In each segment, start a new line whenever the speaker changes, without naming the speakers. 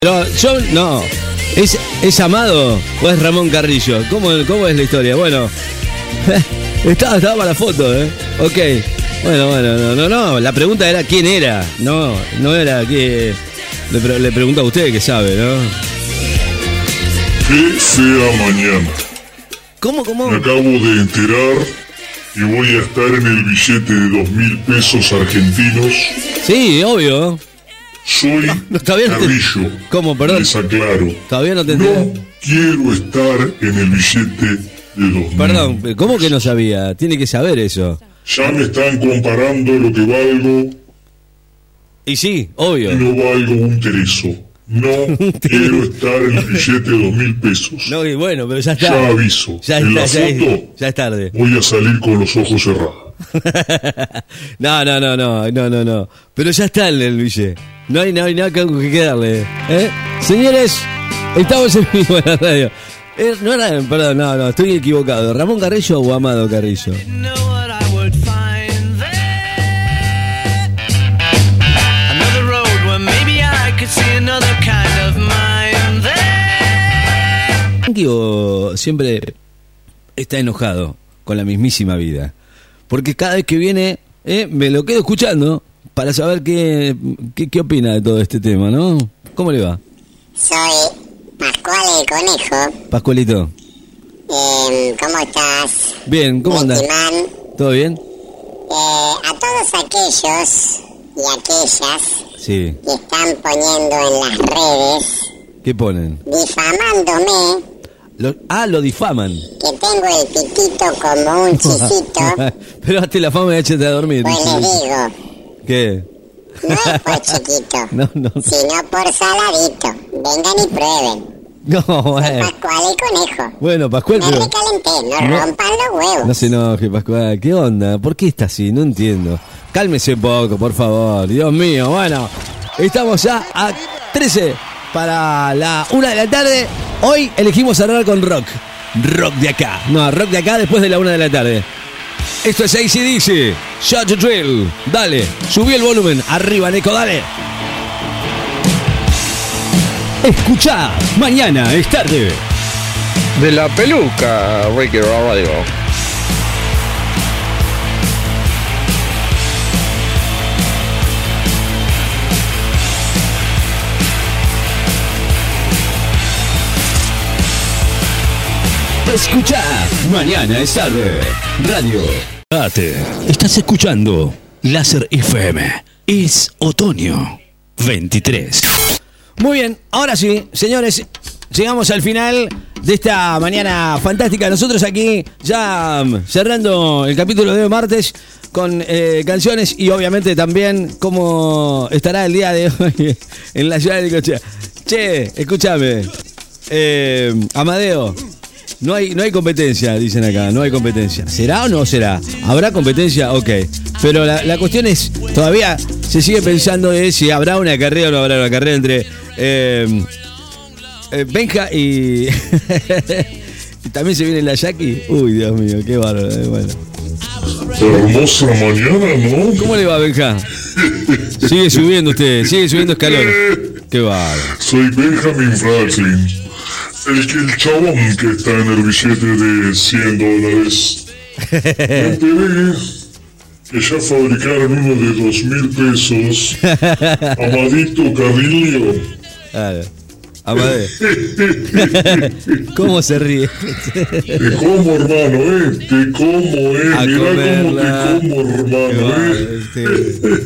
Pero yo, no. ¿Es, ¿Es Amado o es Ramón Carrillo? ¿Cómo, cómo es la historia? Bueno, estaba, estaba para la foto, ¿eh? Ok. Bueno, bueno, no, no, no. La pregunta era quién era. No, no era que. Le, pre- le pregunto a usted que sabe, ¿no?
Qué fea mañana.
¿Cómo, cómo?
Me acabo de enterar y voy a estar en el billete de dos mil pesos argentinos.
Sí, obvio.
Soy
no, todavía no te-
Carrillo.
¿Cómo? Perdón.
Les aclaro.
Todavía no te.
No quiero estar en el billete de dos mil.
Perdón, ¿cómo que no sabía? Tiene que saber eso.
Ya me están comparando lo que valgo
Y sí,
y
obvio.
no valgo un tereso. No quiero estar en el billete de dos mil pesos.
No, y bueno, pero ya está.
Ya aviso.
Ya
en la
está, ya,
foto
ya es tarde.
voy a salir con los ojos cerrados.
no, no, no, no, no, no, no. Pero ya está en el billete. No hay, no hay nada que, que quedarle. ¿eh? Señores, estamos en vivo en la radio. Eh, no era, perdón, no, no, estoy equivocado. ¿Ramón Carrillo o Amado Carrillo? Digo, siempre está enojado con la mismísima vida. Porque cada vez que viene, eh, me lo quedo escuchando para saber qué, qué, qué opina de todo este tema, ¿no? ¿Cómo le va?
Soy Pascual el Conejo.
Pascualito.
Eh, ¿Cómo estás?
Bien, ¿cómo anda?
Mickey Man?
¿Todo bien?
Eh, a todos aquellos y aquellas
Sí.
que están poniendo en las redes,
¿Qué ponen?
difamándome,
Lo- ah, lo difaman.
que tengo el pitito como un chisito,
Pero hazte la fama y échate a dormir.
pues les digo,
¿Qué?
no es por chiquito,
No, no.
sino por saladito. Vengan y prueben.
No, bueno.
Pascual el Conejo.
Bueno, Pascual,
Me
pero...
recalenté, no,
No.
rompan los huevos.
No se enoje, Pascual. ¿Qué onda? ¿Por qué está así? No entiendo. Cálmese un poco, por favor. Dios mío. Bueno, estamos ya a 13 para la 1 de la tarde. Hoy elegimos cerrar con rock. Rock de acá. No, rock de acá después de la 1 de la tarde. Esto es ACDC. Shot the Drill. Dale. Subí el volumen. Arriba, Neko, dale. Escucha. Mañana es tarde.
De la peluca, Ricky Radio.
Escucha, mañana es tarde. Radio. Date. Estás escuchando Láser FM. Es otoño 23. Muy bien, ahora sí, señores, llegamos al final de esta mañana fantástica. Nosotros aquí ya mm, cerrando el capítulo de martes con eh, canciones y obviamente también cómo estará el día de hoy en la ciudad de Necochea. Che, escúchame. Eh, Amadeo, no hay, no hay competencia, dicen acá, no hay competencia. ¿Será o no será? ¿Habrá competencia? Ok. Pero la, la cuestión es, todavía se sigue pensando de si habrá una carrera o no habrá una carrera entre eh, eh, Benja y... y también se viene la Jackie. Uy, Dios mío, qué bárbaro. eh, Bueno.
Hermosa mañana, ¿no?
¿Cómo le va, Benja? Sigue subiendo usted, sigue subiendo escalones. Qué bárbaro.
Soy Benjamin Franklin. El, el chabón que está en el billete de 100 dólares. Me enteré que ya fabricaron uno de 2 mil pesos. Amadito Carrillo.
Amadeo. ¿Cómo se ríe?
Te como, hermano, ¿eh? Te como, ¿eh?
A
Mirá
comerla.
cómo te como,
Qué
hermano, ¿eh?
este,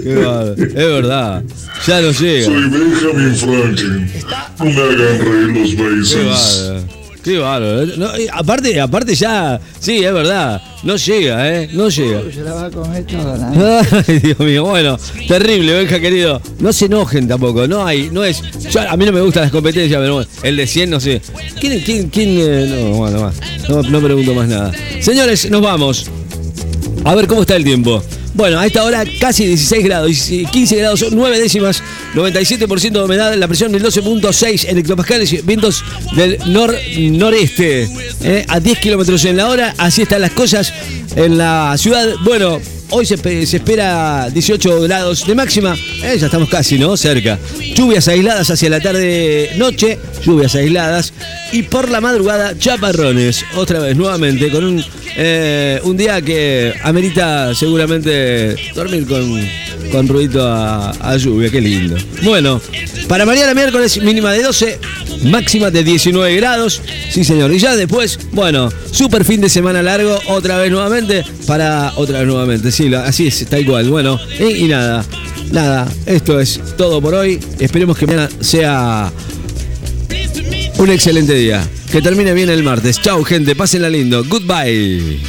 qué. Es verdad. Ya no llega.
Soy Benjamin Franklin. No me hagan reír los
Qué bárbaro. Qué bárbaro. No, y aparte, aparte ya, sí, es verdad. No llega, ¿eh? No llega.
Se la va a comer toda la
Ay, Dios mío, bueno, terrible, Benja querido. No se enojen tampoco, no hay, no es. yo- a mí no me gustan las competencias, pero bueno, el de 100 no sé. ¿Quién, quién, quién? eh, no, bueno, más. No, no pregunto más nada. Señores, nos vamos. A ver cómo está el tiempo. Bueno, a esta hora casi 16 grados, y 15 grados, 9 décimas, 97% de humedad, la presión 1012.6 hectopascales, vientos del nor noreste, eh, a 10 kilómetros en la hora. Así están las cosas en la ciudad. Bueno, hoy se, pe- se espera 18 grados de máxima. Eh, ya estamos casi, ¿no? Cerca. Lluvias aisladas hacia la tarde-noche, lluvias aisladas. Y por la madrugada, chaparrones. Otra vez, nuevamente, con un, eh, un día que amerita seguramente dormir con, con ruido a, a lluvia. Qué lindo. Bueno, para mañana miércoles, mínima de 12, máxima de 19 grados. Sí, señor. Y ya después, bueno, super fin de semana largo, otra vez nuevamente, para otra vez nuevamente. Sí, así es, tal cual. Bueno, y, y nada, nada, esto es todo por hoy. Esperemos que mañana sea un excelente día. Que termine bien el martes. Chau, gente, pásenla lindo. Goodbye.